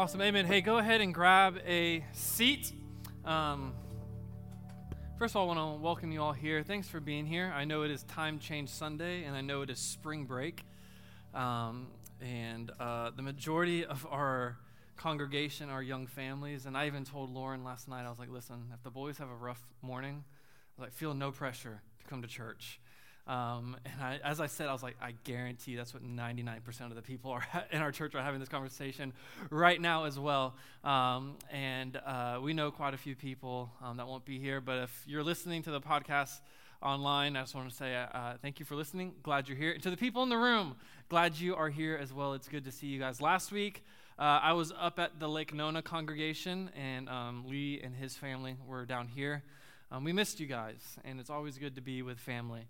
Awesome. Amen. Hey, go ahead and grab a seat. Um, first of all, I want to welcome you all here. Thanks for being here. I know it is Time Change Sunday, and I know it is spring break. Um, and uh, the majority of our congregation are young families. And I even told Lauren last night, I was like, listen, if the boys have a rough morning, I was like, feel no pressure to come to church. Um, and I, as I said, I was like, I guarantee that's what 99% of the people are in our church are having this conversation right now as well. Um, and uh, we know quite a few people um, that won't be here. But if you're listening to the podcast online, I just want to say uh, uh, thank you for listening. Glad you're here. And to the people in the room, glad you are here as well. It's good to see you guys. Last week, uh, I was up at the Lake Nona congregation, and um, Lee and his family were down here. Um, we missed you guys, and it's always good to be with family.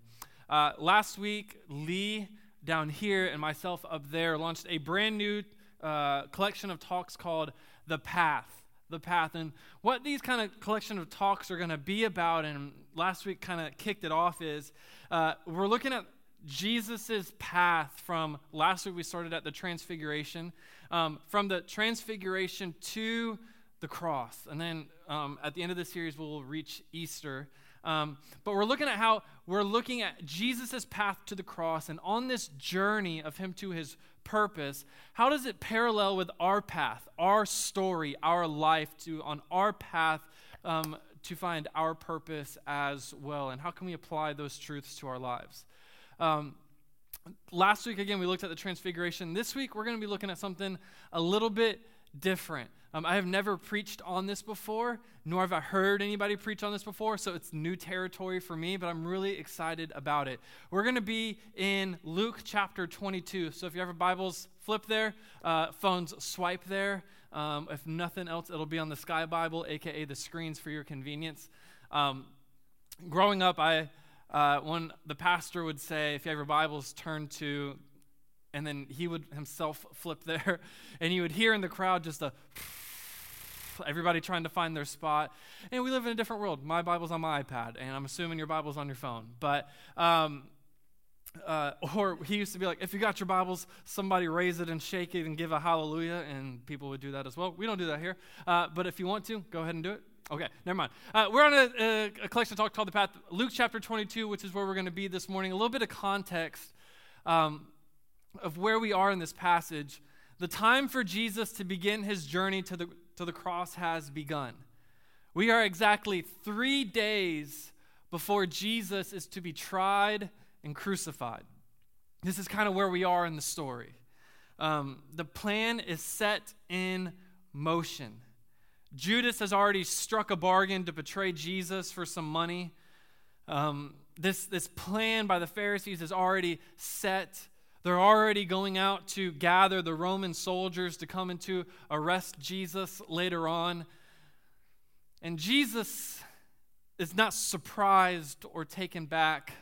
Uh, last week, Lee down here and myself up there launched a brand new uh, collection of talks called The Path. The Path. And what these kind of collection of talks are going to be about, and last week kind of kicked it off, is uh, we're looking at Jesus' path from last week we started at the Transfiguration, um, from the Transfiguration to the cross. And then um, at the end of the series, we'll reach Easter. Um, but we're looking at how we're looking at Jesus' path to the cross, and on this journey of him to his purpose, how does it parallel with our path, our story, our life, to on our path um, to find our purpose as well? And how can we apply those truths to our lives? Um, last week, again, we looked at the transfiguration. This week, we're going to be looking at something a little bit different. Um, I have never preached on this before, nor have I heard anybody preach on this before, so it's new territory for me, but I'm really excited about it. We're going to be in Luke chapter 22. So if you have your Bibles, flip there, uh, phones, swipe there. Um, if nothing else, it'll be on the Sky Bible, aka the screens for your convenience. Um, growing up, I uh, when the pastor would say, if you have your Bibles, turn to and then he would himself flip there, and you would hear in the crowd just a everybody trying to find their spot. And we live in a different world. My Bible's on my iPad, and I'm assuming your Bible's on your phone. But um, uh, or he used to be like, if you got your Bibles, somebody raise it and shake it and give a hallelujah, and people would do that as well. We don't do that here. Uh, but if you want to, go ahead and do it. Okay, never mind. Uh, we're on a, a, a, collection talk called The Path, Luke chapter 22, which is where we're going to be this morning. A little bit of context. Um, of where we are in this passage, the time for Jesus to begin his journey to the, to the cross has begun. We are exactly three days before Jesus is to be tried and crucified. This is kind of where we are in the story. Um, the plan is set in motion. Judas has already struck a bargain to betray Jesus for some money. Um, this, this plan by the Pharisees is already set they're already going out to gather the Roman soldiers to come and to arrest Jesus later on. And Jesus is not surprised or taken back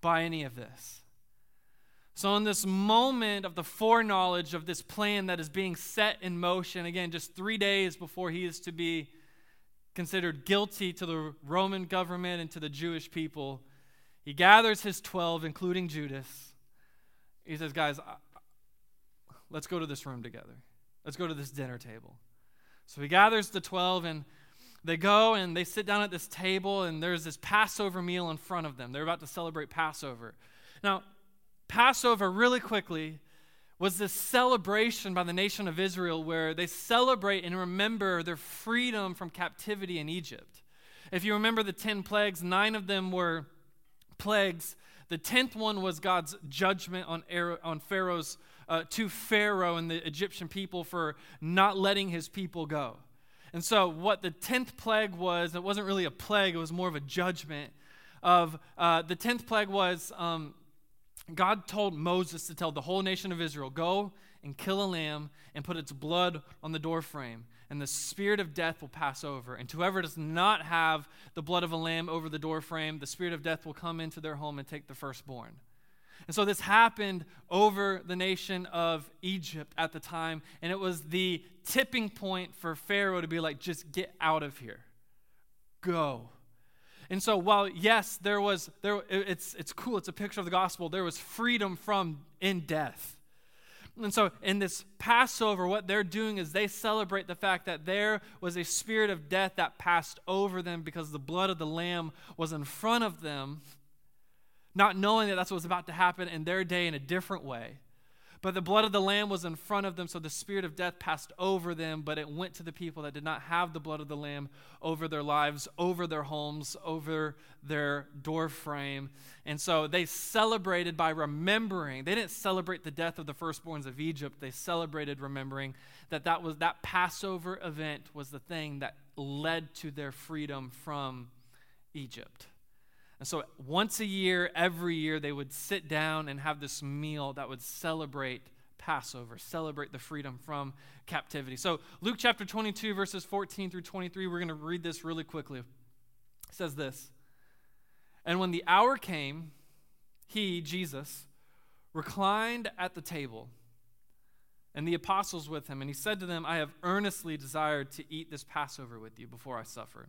by any of this. So, in this moment of the foreknowledge of this plan that is being set in motion, again, just three days before he is to be considered guilty to the Roman government and to the Jewish people, he gathers his 12, including Judas he says, Guys, let's go to this room together. Let's go to this dinner table. So he gathers the 12 and they go and they sit down at this table and there's this Passover meal in front of them. They're about to celebrate Passover. Now, Passover, really quickly, was this celebration by the nation of Israel where they celebrate and remember their freedom from captivity in Egypt. If you remember the 10 plagues, nine of them were plagues the tenth one was God's judgment on, on Pharaoh's, uh, to Pharaoh and the Egyptian people for not letting his people go. And so, what the tenth plague was, it wasn't really a plague, it was more of a judgment. Of uh, the tenth plague was um, God told Moses to tell the whole nation of Israel, Go and kill a lamb and put its blood on the doorframe and the spirit of death will pass over. And whoever does not have the blood of a lamb over the doorframe, the spirit of death will come into their home and take the firstborn. And so this happened over the nation of Egypt at the time, and it was the tipping point for Pharaoh to be like, just get out of here. Go. And so while yes, there was there it's it's cool, it's a picture of the gospel, there was freedom from in death. And so, in this Passover, what they're doing is they celebrate the fact that there was a spirit of death that passed over them because the blood of the Lamb was in front of them, not knowing that that's what was about to happen in their day in a different way. But the blood of the Lamb was in front of them, so the spirit of death passed over them, but it went to the people that did not have the blood of the Lamb over their lives, over their homes, over their door frame. And so they celebrated by remembering. They didn't celebrate the death of the firstborns of Egypt. They celebrated remembering that that was that Passover event was the thing that led to their freedom from Egypt. And so once a year, every year, they would sit down and have this meal that would celebrate Passover, celebrate the freedom from captivity. So, Luke chapter 22, verses 14 through 23, we're going to read this really quickly. It says this And when the hour came, he, Jesus, reclined at the table, and the apostles with him, and he said to them, I have earnestly desired to eat this Passover with you before I suffer.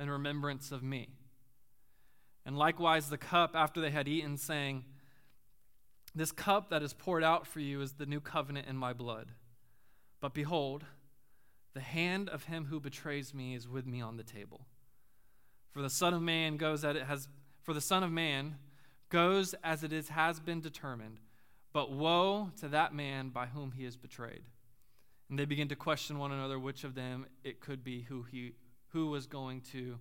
in remembrance of me. And likewise, the cup after they had eaten, saying, This cup that is poured out for you is the new covenant in my blood. But behold, the hand of him who betrays me is with me on the table. For the Son of Man goes as it has for the Son of Man goes as it is has been determined, but woe to that man by whom he is betrayed. And they begin to question one another which of them it could be who he who was going to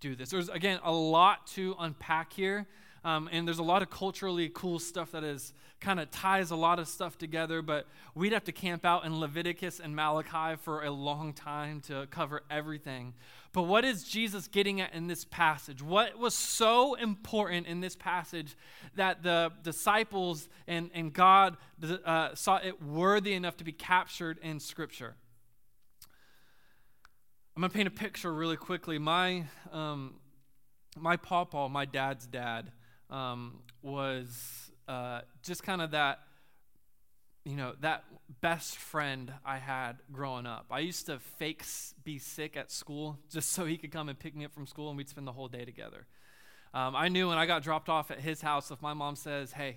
do this. There's, again, a lot to unpack here. Um, and there's a lot of culturally cool stuff that is kind of ties a lot of stuff together, but we'd have to camp out in Leviticus and Malachi for a long time to cover everything. But what is Jesus getting at in this passage? What was so important in this passage that the disciples and, and God uh, saw it worthy enough to be captured in Scripture? I'm going to paint a picture really quickly. My, um, my pawpaw, my dad's dad, um, was uh, just kind of that, you know, that best friend I had growing up. I used to fake be sick at school just so he could come and pick me up from school and we'd spend the whole day together. Um, I knew when I got dropped off at his house, if my mom says, hey,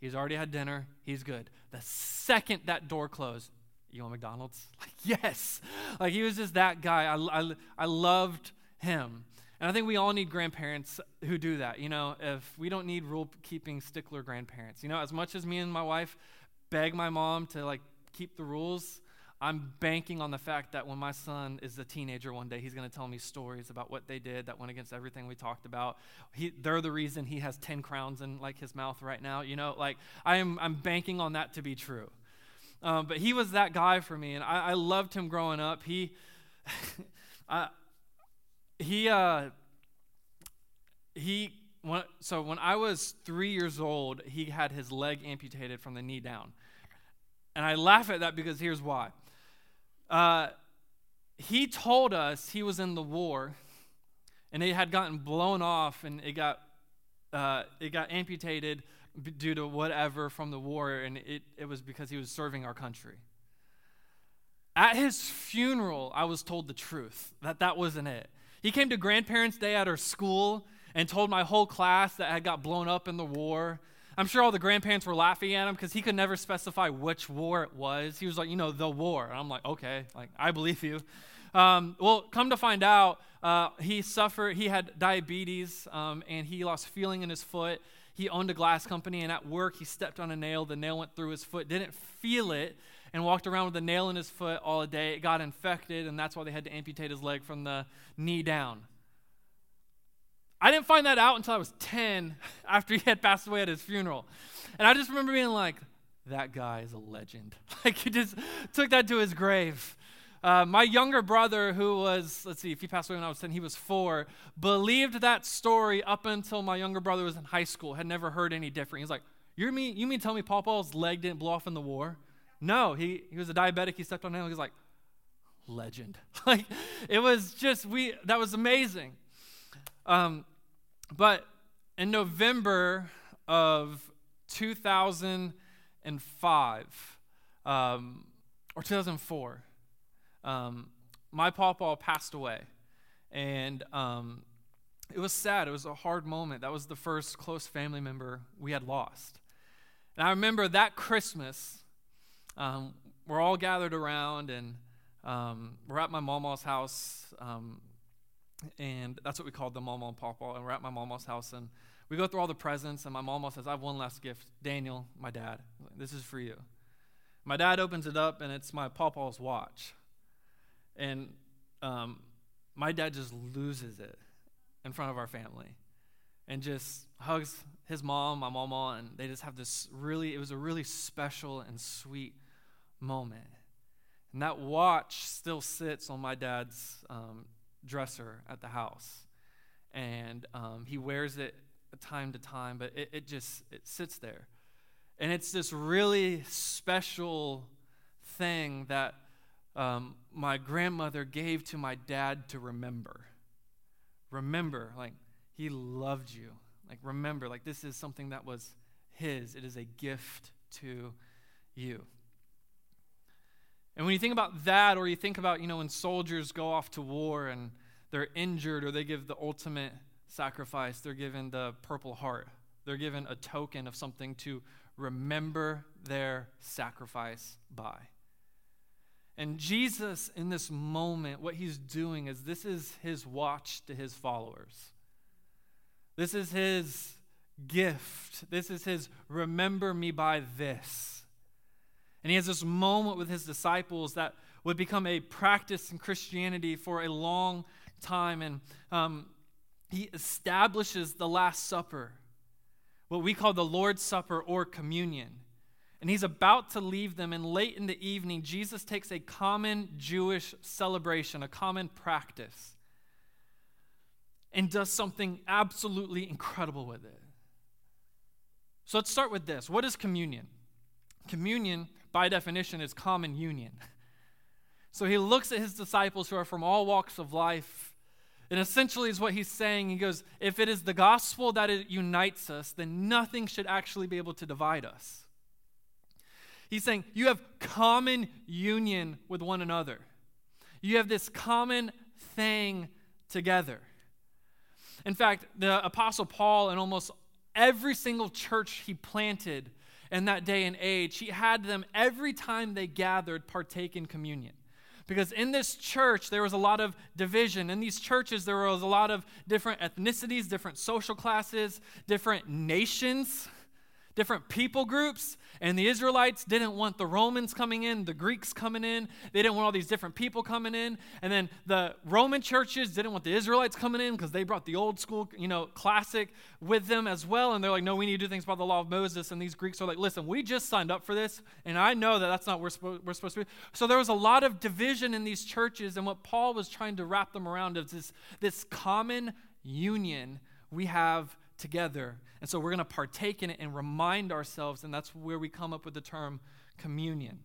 he's already had dinner, he's good. The second that door closed, you want McDonald's? Like, yes. Like, he was just that guy. I, I, I loved him. And I think we all need grandparents who do that. You know, if we don't need rule keeping stickler grandparents. You know, as much as me and my wife beg my mom to like keep the rules, I'm banking on the fact that when my son is a teenager one day, he's going to tell me stories about what they did that went against everything we talked about. He, they're the reason he has 10 crowns in like his mouth right now. You know, like I am, I'm banking on that to be true. Um, but he was that guy for me, and I, I loved him growing up. He, I, he, uh, he. When, so when I was three years old, he had his leg amputated from the knee down, and I laugh at that because here's why. Uh, he told us he was in the war, and it had gotten blown off, and it got uh, it got amputated due to whatever from the war, and it, it was because he was serving our country. At his funeral, I was told the truth that that wasn't it. He came to grandparents' day at our school and told my whole class that I got blown up in the war. I'm sure all the grandparents were laughing at him because he could never specify which war it was. He was like, you know, the war. And I'm like, okay, like I believe you. Um, well, come to find out, uh, he suffered. He had diabetes um, and he lost feeling in his foot he owned a glass company, and at work, he stepped on a nail. The nail went through his foot, didn't feel it, and walked around with a nail in his foot all day. It got infected, and that's why they had to amputate his leg from the knee down. I didn't find that out until I was 10 after he had passed away at his funeral. And I just remember being like, that guy is a legend. Like, he just took that to his grave. Uh, my younger brother, who was, let's see, if he passed away when I was 10, he was four, believed that story up until my younger brother was in high school, had never heard any different. He's like, you mean, you mean tell me Papa's leg didn't blow off in the war? No, he, he was a diabetic. He stepped on animal. He was like, legend. like, it was just, we, that was amazing. Um, but in November of 2005, um, or 2004, um, my papa passed away. And um, it was sad. It was a hard moment. That was the first close family member we had lost. And I remember that Christmas, um, we're all gathered around and um, we're at my mama's house. Um, and that's what we called the mama and papa. And we're at my mama's house and we go through all the presents. And my mama says, I have one last gift. Daniel, my dad, this is for you. My dad opens it up and it's my papa's watch. And um, my dad just loses it in front of our family and just hugs his mom, my mama, and they just have this really, it was a really special and sweet moment. And that watch still sits on my dad's um, dresser at the house. And um, he wears it time to time, but it, it just, it sits there. And it's this really special thing that um, my grandmother gave to my dad to remember. Remember, like, he loved you. Like, remember, like, this is something that was his. It is a gift to you. And when you think about that, or you think about, you know, when soldiers go off to war and they're injured or they give the ultimate sacrifice, they're given the Purple Heart. They're given a token of something to remember their sacrifice by. And Jesus, in this moment, what he's doing is this is his watch to his followers. This is his gift. This is his remember me by this. And he has this moment with his disciples that would become a practice in Christianity for a long time. And um, he establishes the Last Supper, what we call the Lord's Supper or communion. And he's about to leave them, and late in the evening, Jesus takes a common Jewish celebration, a common practice, and does something absolutely incredible with it. So let's start with this. What is communion? Communion, by definition, is common union. So he looks at his disciples who are from all walks of life, and essentially is what he's saying. He goes, If it is the gospel that it unites us, then nothing should actually be able to divide us. He's saying you have common union with one another. You have this common thing together. In fact, the Apostle Paul, in almost every single church he planted in that day and age, he had them every time they gathered partake in communion. Because in this church, there was a lot of division. In these churches, there was a lot of different ethnicities, different social classes, different nations different people groups. And the Israelites didn't want the Romans coming in, the Greeks coming in. They didn't want all these different people coming in. And then the Roman churches didn't want the Israelites coming in because they brought the old school, you know, classic with them as well. And they're like, no, we need to do things by the law of Moses. And these Greeks are like, listen, we just signed up for this. And I know that that's not where we're, we're supposed to be. So there was a lot of division in these churches. And what Paul was trying to wrap them around is this, this common union we have together. And so we're going to partake in it and remind ourselves, and that's where we come up with the term communion.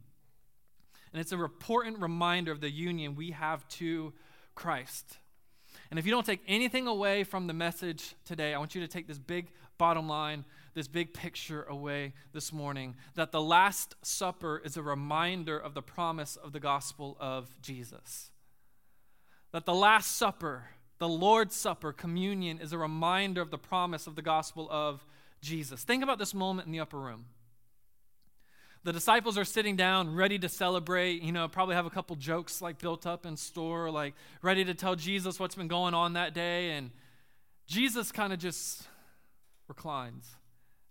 And it's an important reminder of the union we have to Christ. And if you don't take anything away from the message today, I want you to take this big bottom line, this big picture away this morning that the Last Supper is a reminder of the promise of the gospel of Jesus. That the Last Supper the Lord's Supper, communion, is a reminder of the promise of the gospel of Jesus. Think about this moment in the upper room. The disciples are sitting down, ready to celebrate, you know, probably have a couple jokes like built up in store, like ready to tell Jesus what's been going on that day. And Jesus kind of just reclines.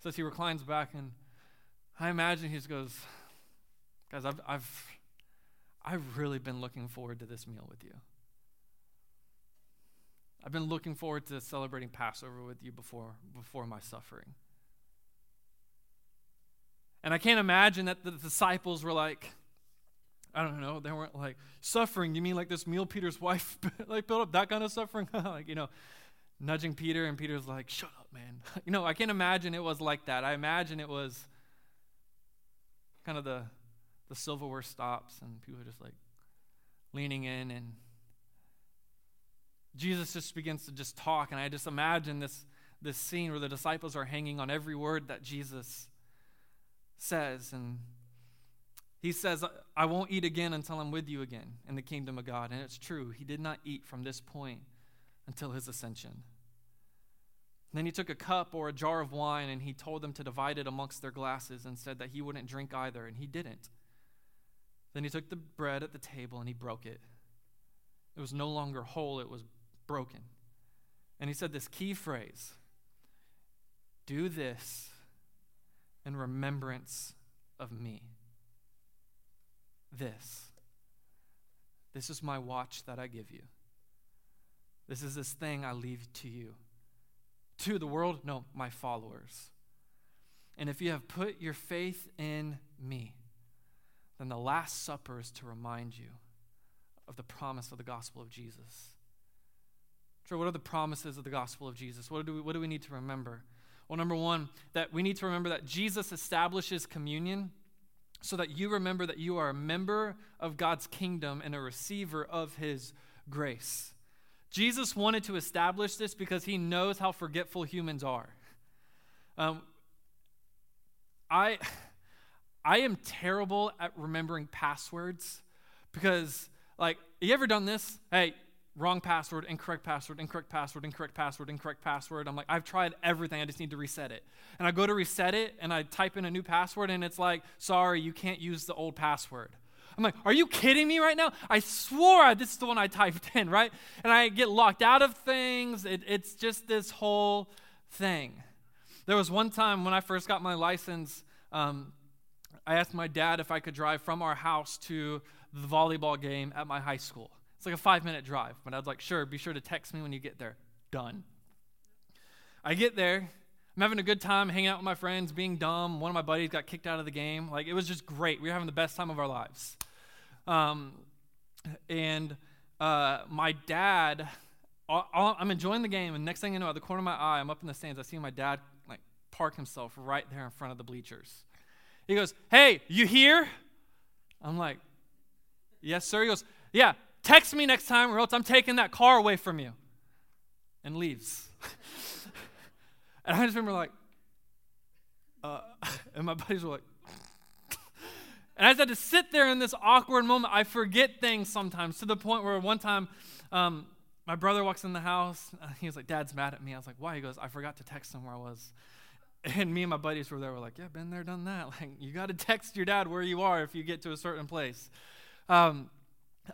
Says he reclines back, and I imagine he just goes, Guys, I've, I've, I've really been looking forward to this meal with you. I've been looking forward to celebrating Passover with you before, before my suffering. And I can't imagine that the disciples were like, I don't know, they weren't like, suffering, you mean like this meal Peter's wife like built up, that kind of suffering? like, you know, nudging Peter, and Peter's like, shut up, man. you know, I can't imagine it was like that. I imagine it was kind of the, the silverware stops and people are just like leaning in and Jesus just begins to just talk and I just imagine this this scene where the disciples are hanging on every word that Jesus says and he says, I won't eat again until I'm with you again in the kingdom of God. And it's true. He did not eat from this point until his ascension. Then he took a cup or a jar of wine and he told them to divide it amongst their glasses and said that he wouldn't drink either, and he didn't. Then he took the bread at the table and he broke it. It was no longer whole, it was broken. And he said this key phrase Do this in remembrance of me this. This is my watch that I give you. This is this thing I leave to you. To the world? No, my followers. And if you have put your faith in me, then the Last Supper is to remind you of the promise of the gospel of Jesus. So, what are the promises of the gospel of Jesus? What do we, what do we need to remember? Well, number one, that we need to remember that Jesus establishes communion so that you remember that you are a member of God's kingdom and a receiver of his grace. Jesus wanted to establish this because he knows how forgetful humans are. Um, I, I am terrible at remembering passwords because, like, have you ever done this? Hey, wrong password, incorrect password, incorrect password, incorrect password, incorrect password. I'm like, I've tried everything. I just need to reset it. And I go to reset it and I type in a new password and it's like, sorry, you can't use the old password. I'm like, are you kidding me right now? I swore this is the one I typed in, right? And I get locked out of things. It, it's just this whole thing. There was one time when I first got my license, um, I asked my dad if I could drive from our house to the volleyball game at my high school. It's like a five minute drive. But I was like, sure, be sure to text me when you get there. Done. I get there. I'm having a good time hanging out with my friends, being dumb. One of my buddies got kicked out of the game. Like, it was just great. We were having the best time of our lives. Um, and uh, my dad, I'm enjoying the game, and next thing you know, at the corner of my eye, I'm up in the stands. I see my dad like park himself right there in front of the bleachers. He goes, "Hey, you here?" I'm like, "Yes, sir." He goes, "Yeah, Text me next time, or else I'm taking that car away from you. And leaves. and I just remember, like, uh, and my buddies were like, and I just had to sit there in this awkward moment. I forget things sometimes to the point where one time um, my brother walks in the house. He was like, Dad's mad at me. I was like, Why? He goes, I forgot to text him where I was. And me and my buddies were there. We're like, Yeah, been there, done that. Like, you got to text your dad where you are if you get to a certain place. Um,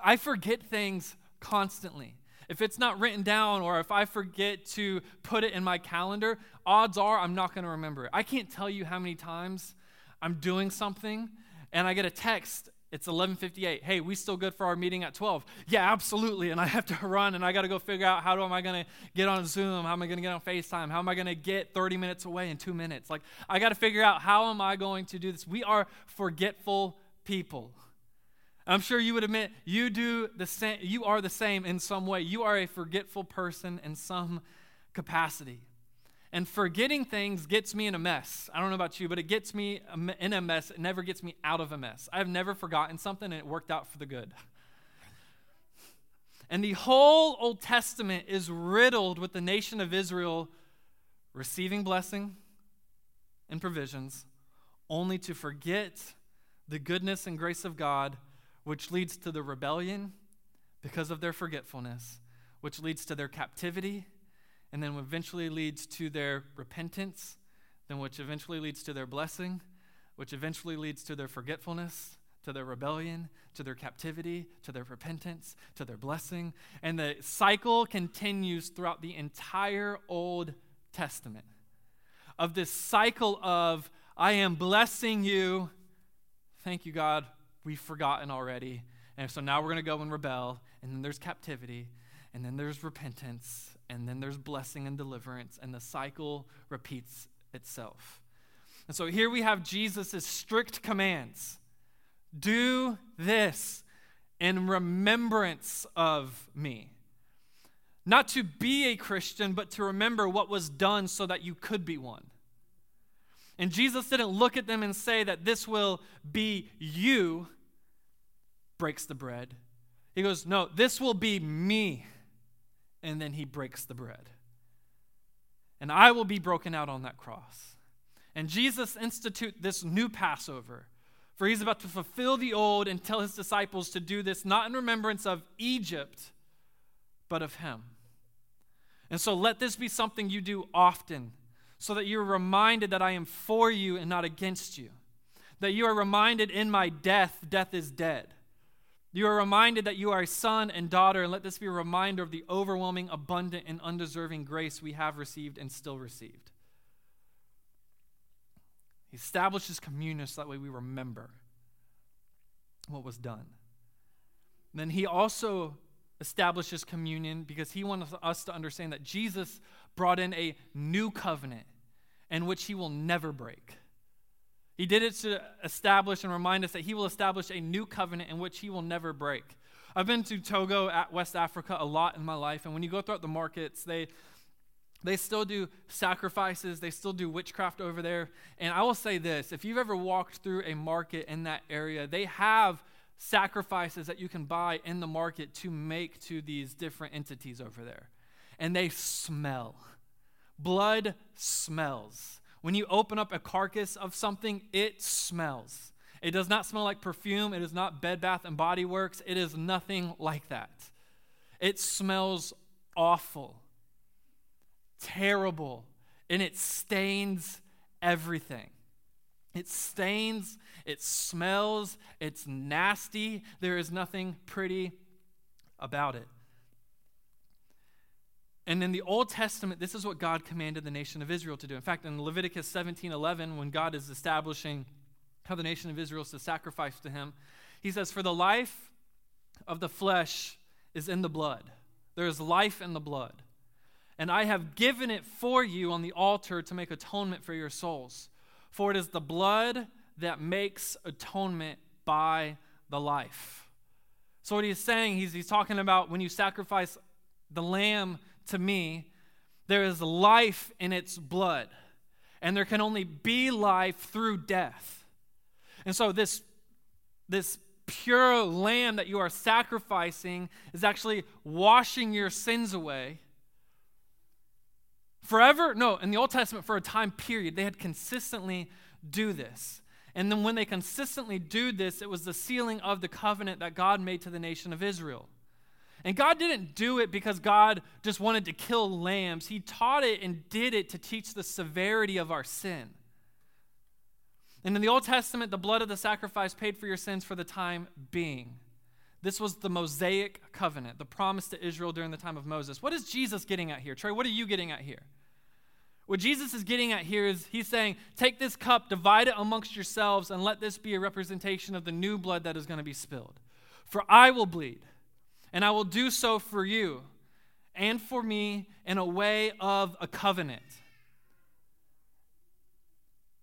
I forget things constantly. If it's not written down or if I forget to put it in my calendar, odds are I'm not going to remember it. I can't tell you how many times I'm doing something and I get a text it's 11:58. Hey, we still good for our meeting at 12? Yeah, absolutely. And I have to run and I got to go figure out how am I going to get on Zoom? How am I going to get on FaceTime? How am I going to get 30 minutes away in 2 minutes? Like I got to figure out how am I going to do this? We are forgetful people. I'm sure you would admit you do the same you are the same in some way. You are a forgetful person in some capacity. And forgetting things gets me in a mess. I don't know about you, but it gets me in a mess. It never gets me out of a mess. I've never forgotten something and it worked out for the good. And the whole Old Testament is riddled with the nation of Israel receiving blessing and provisions, only to forget the goodness and grace of God which leads to the rebellion because of their forgetfulness, which leads to their captivity, and then eventually leads to their repentance, then which eventually leads to their blessing, which eventually leads to their forgetfulness, to their rebellion, to their captivity, to their repentance, to their blessing. And the cycle continues throughout the entire Old Testament of this cycle of, I am blessing you. Thank you, God, we've forgotten already. And so now we're going to go and rebel. And then there's captivity. And then there's repentance. And then there's blessing and deliverance. And the cycle repeats itself. And so here we have Jesus' strict commands do this in remembrance of me. Not to be a Christian, but to remember what was done so that you could be one. And Jesus didn't look at them and say that this will be you, breaks the bread. He goes, No, this will be me. And then he breaks the bread. And I will be broken out on that cross. And Jesus institute this new Passover. For he's about to fulfill the old and tell his disciples to do this not in remembrance of Egypt, but of him. And so let this be something you do often so that you're reminded that I am for you and not against you. That you are reminded in my death, death is dead. You are reminded that you are a son and daughter, and let this be a reminder of the overwhelming, abundant, and undeserving grace we have received and still received. He establishes communion so that way we remember what was done. Then he also establishes communion because he wants us to understand that Jesus brought in a new covenant in which he will never break. He did it to establish and remind us that he will establish a new covenant in which he will never break. I've been to Togo, at West Africa, a lot in my life, and when you go throughout the markets, they they still do sacrifices, they still do witchcraft over there. And I will say this if you've ever walked through a market in that area, they have sacrifices that you can buy in the market to make to these different entities over there. And they smell. Blood smells. When you open up a carcass of something, it smells. It does not smell like perfume. It is not Bed Bath and Body Works. It is nothing like that. It smells awful, terrible, and it stains everything. It stains, it smells, it's nasty. There is nothing pretty about it. And in the Old Testament, this is what God commanded the nation of Israel to do. In fact, in Leviticus 17 11, when God is establishing how the nation of Israel is to sacrifice to him, he says, For the life of the flesh is in the blood. There is life in the blood. And I have given it for you on the altar to make atonement for your souls. For it is the blood that makes atonement by the life. So, what he's saying, he's, he's talking about when you sacrifice the lamb to me, there is life in its blood, and there can only be life through death. And so, this, this pure lamb that you are sacrificing is actually washing your sins away. Forever? No, in the Old Testament, for a time period, they had consistently do this. And then when they consistently do this, it was the sealing of the covenant that God made to the nation of Israel. And God didn't do it because God just wanted to kill lambs. He taught it and did it to teach the severity of our sin. And in the Old Testament, the blood of the sacrifice paid for your sins for the time being. This was the Mosaic covenant, the promise to Israel during the time of Moses. What is Jesus getting at here? Trey, what are you getting at here? What Jesus is getting at here is he's saying, Take this cup, divide it amongst yourselves, and let this be a representation of the new blood that is going to be spilled. For I will bleed and I will do so for you and for me in a way of a covenant.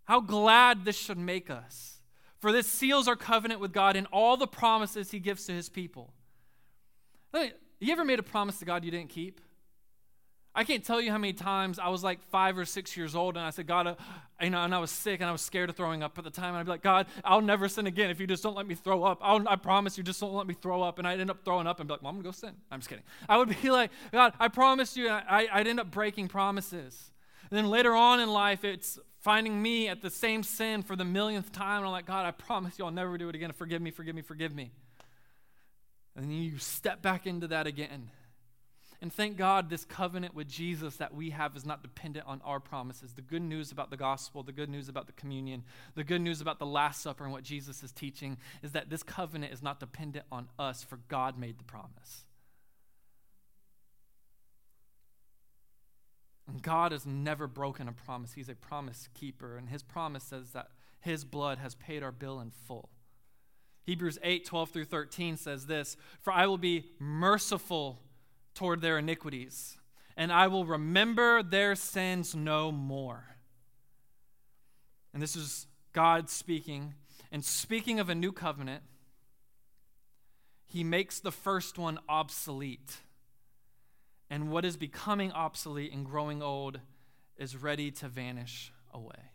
How glad this should make us. For this seals our covenant with God and all the promises he gives to his people. You ever made a promise to God you didn't keep? I can't tell you how many times I was like five or six years old and I said, God, uh, you know, and I was sick and I was scared of throwing up at the time. And I'd be like, God, I'll never sin again if you just don't let me throw up. I'll, i promise you, just don't let me throw up. And I'd end up throwing up and be like, well, I'm going to go sin. I'm just kidding. I would be like, God, I promise you. I, I'd end up breaking promises. And then later on in life, it's finding me at the same sin for the millionth time. And I'm like, God, I promise you I'll never do it again. Forgive me, forgive me, forgive me. And then you step back into that again. And thank God, this covenant with Jesus that we have is not dependent on our promises. The good news about the gospel, the good news about the communion, the good news about the Last Supper and what Jesus is teaching is that this covenant is not dependent on us, for God made the promise. And God has never broken a promise. He's a promise keeper, and his promise says that his blood has paid our bill in full. Hebrews 8 12 through 13 says this For I will be merciful toward their iniquities, and I will remember their sins no more. And this is God speaking. And speaking of a new covenant, he makes the first one obsolete. And what is becoming obsolete and growing old is ready to vanish away.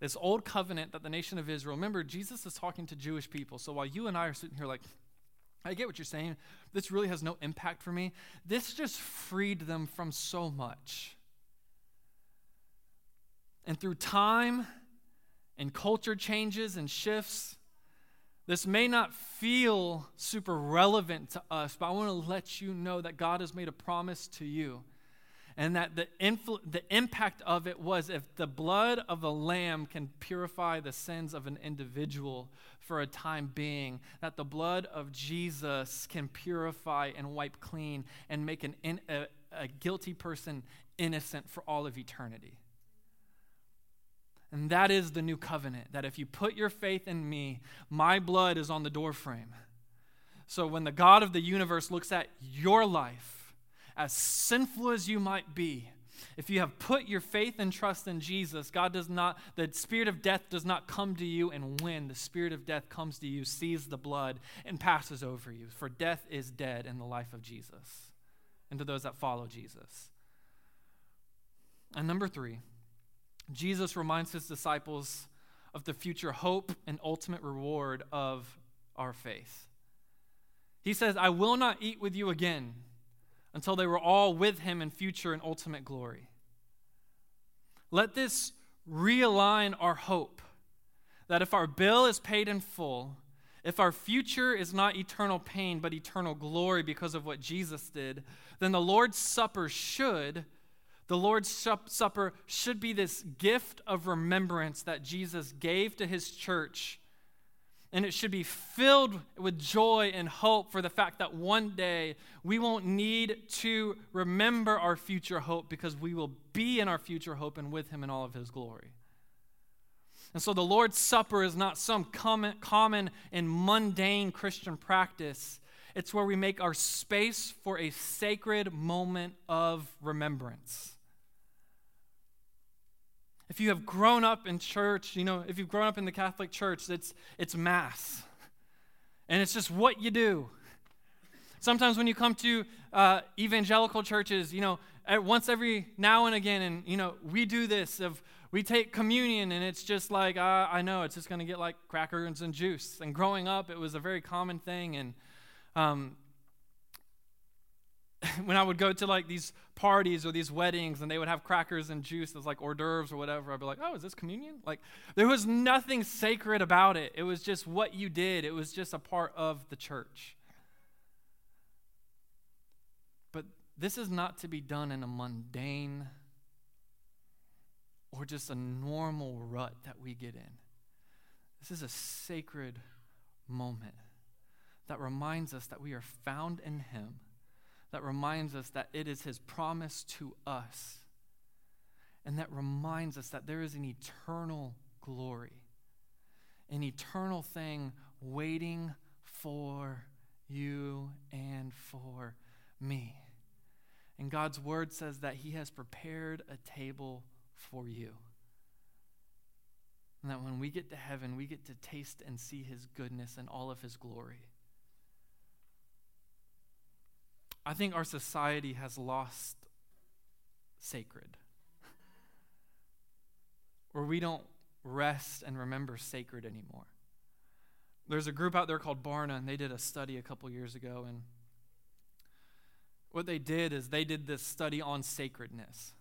this old covenant that the nation of Israel, remember, Jesus is talking to Jewish people. So while you and I are sitting here like, I get what you're saying, this really has no impact for me, this just freed them from so much. And through time and culture changes and shifts, this may not feel super relevant to us, but I want to let you know that God has made a promise to you. And that the, influ- the impact of it was if the blood of a lamb can purify the sins of an individual for a time being, that the blood of Jesus can purify and wipe clean and make an in- a, a guilty person innocent for all of eternity. And that is the new covenant that if you put your faith in me, my blood is on the doorframe. So when the God of the universe looks at your life, as sinful as you might be, if you have put your faith and trust in Jesus, God does not, the spirit of death does not come to you and win. The spirit of death comes to you, sees the blood, and passes over you. For death is dead in the life of Jesus and to those that follow Jesus. And number three, Jesus reminds his disciples of the future hope and ultimate reward of our faith. He says, I will not eat with you again until they were all with him in future and ultimate glory. Let this realign our hope that if our bill is paid in full, if our future is not eternal pain but eternal glory because of what Jesus did, then the Lord's Supper should the Lord's Supper should be this gift of remembrance that Jesus gave to his church. And it should be filled with joy and hope for the fact that one day we won't need to remember our future hope because we will be in our future hope and with him in all of his glory. And so the Lord's Supper is not some common, common and mundane Christian practice. It's where we make our space for a sacred moment of remembrance. If you have grown up in church, you know, if you've grown up in the Catholic Church, it's, it's Mass. And it's just what you do. Sometimes when you come to uh, evangelical churches, you know, once every now and again, and, you know, we do this of we take communion and it's just like, uh, I know, it's just going to get like crackers and juice. And growing up, it was a very common thing. And um, when I would go to like these parties or these weddings and they would have crackers and juice as like hors d'oeuvres or whatever, I'd be like, oh, is this communion? Like, there was nothing sacred about it. It was just what you did, it was just a part of the church. But this is not to be done in a mundane or just a normal rut that we get in. This is a sacred moment that reminds us that we are found in Him that reminds us that it is His promise to us, and that reminds us that there is an eternal glory, an eternal thing waiting for you and for me. And God's word says that He has prepared a table for you. And that when we get to heaven, we get to taste and see His goodness and all of His glory. I think our society has lost sacred. Or we don't rest and remember sacred anymore. There's a group out there called Barna, and they did a study a couple years ago. And what they did is they did this study on sacredness.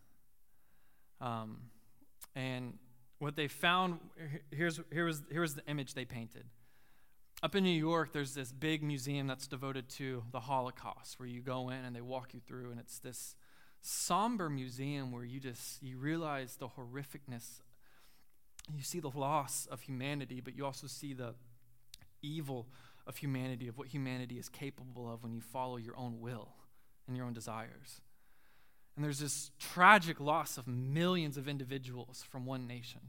Um, and what they found here's, here, was, here was the image they painted up in New York, there's this big museum that's devoted to the Holocaust, where you go in and they walk you through, and it's this somber museum where you just you realize the horrificness. You see the loss of humanity, but you also see the evil of humanity, of what humanity is capable of when you follow your own will and your own desires. And there's this tragic loss of millions of individuals from one nation.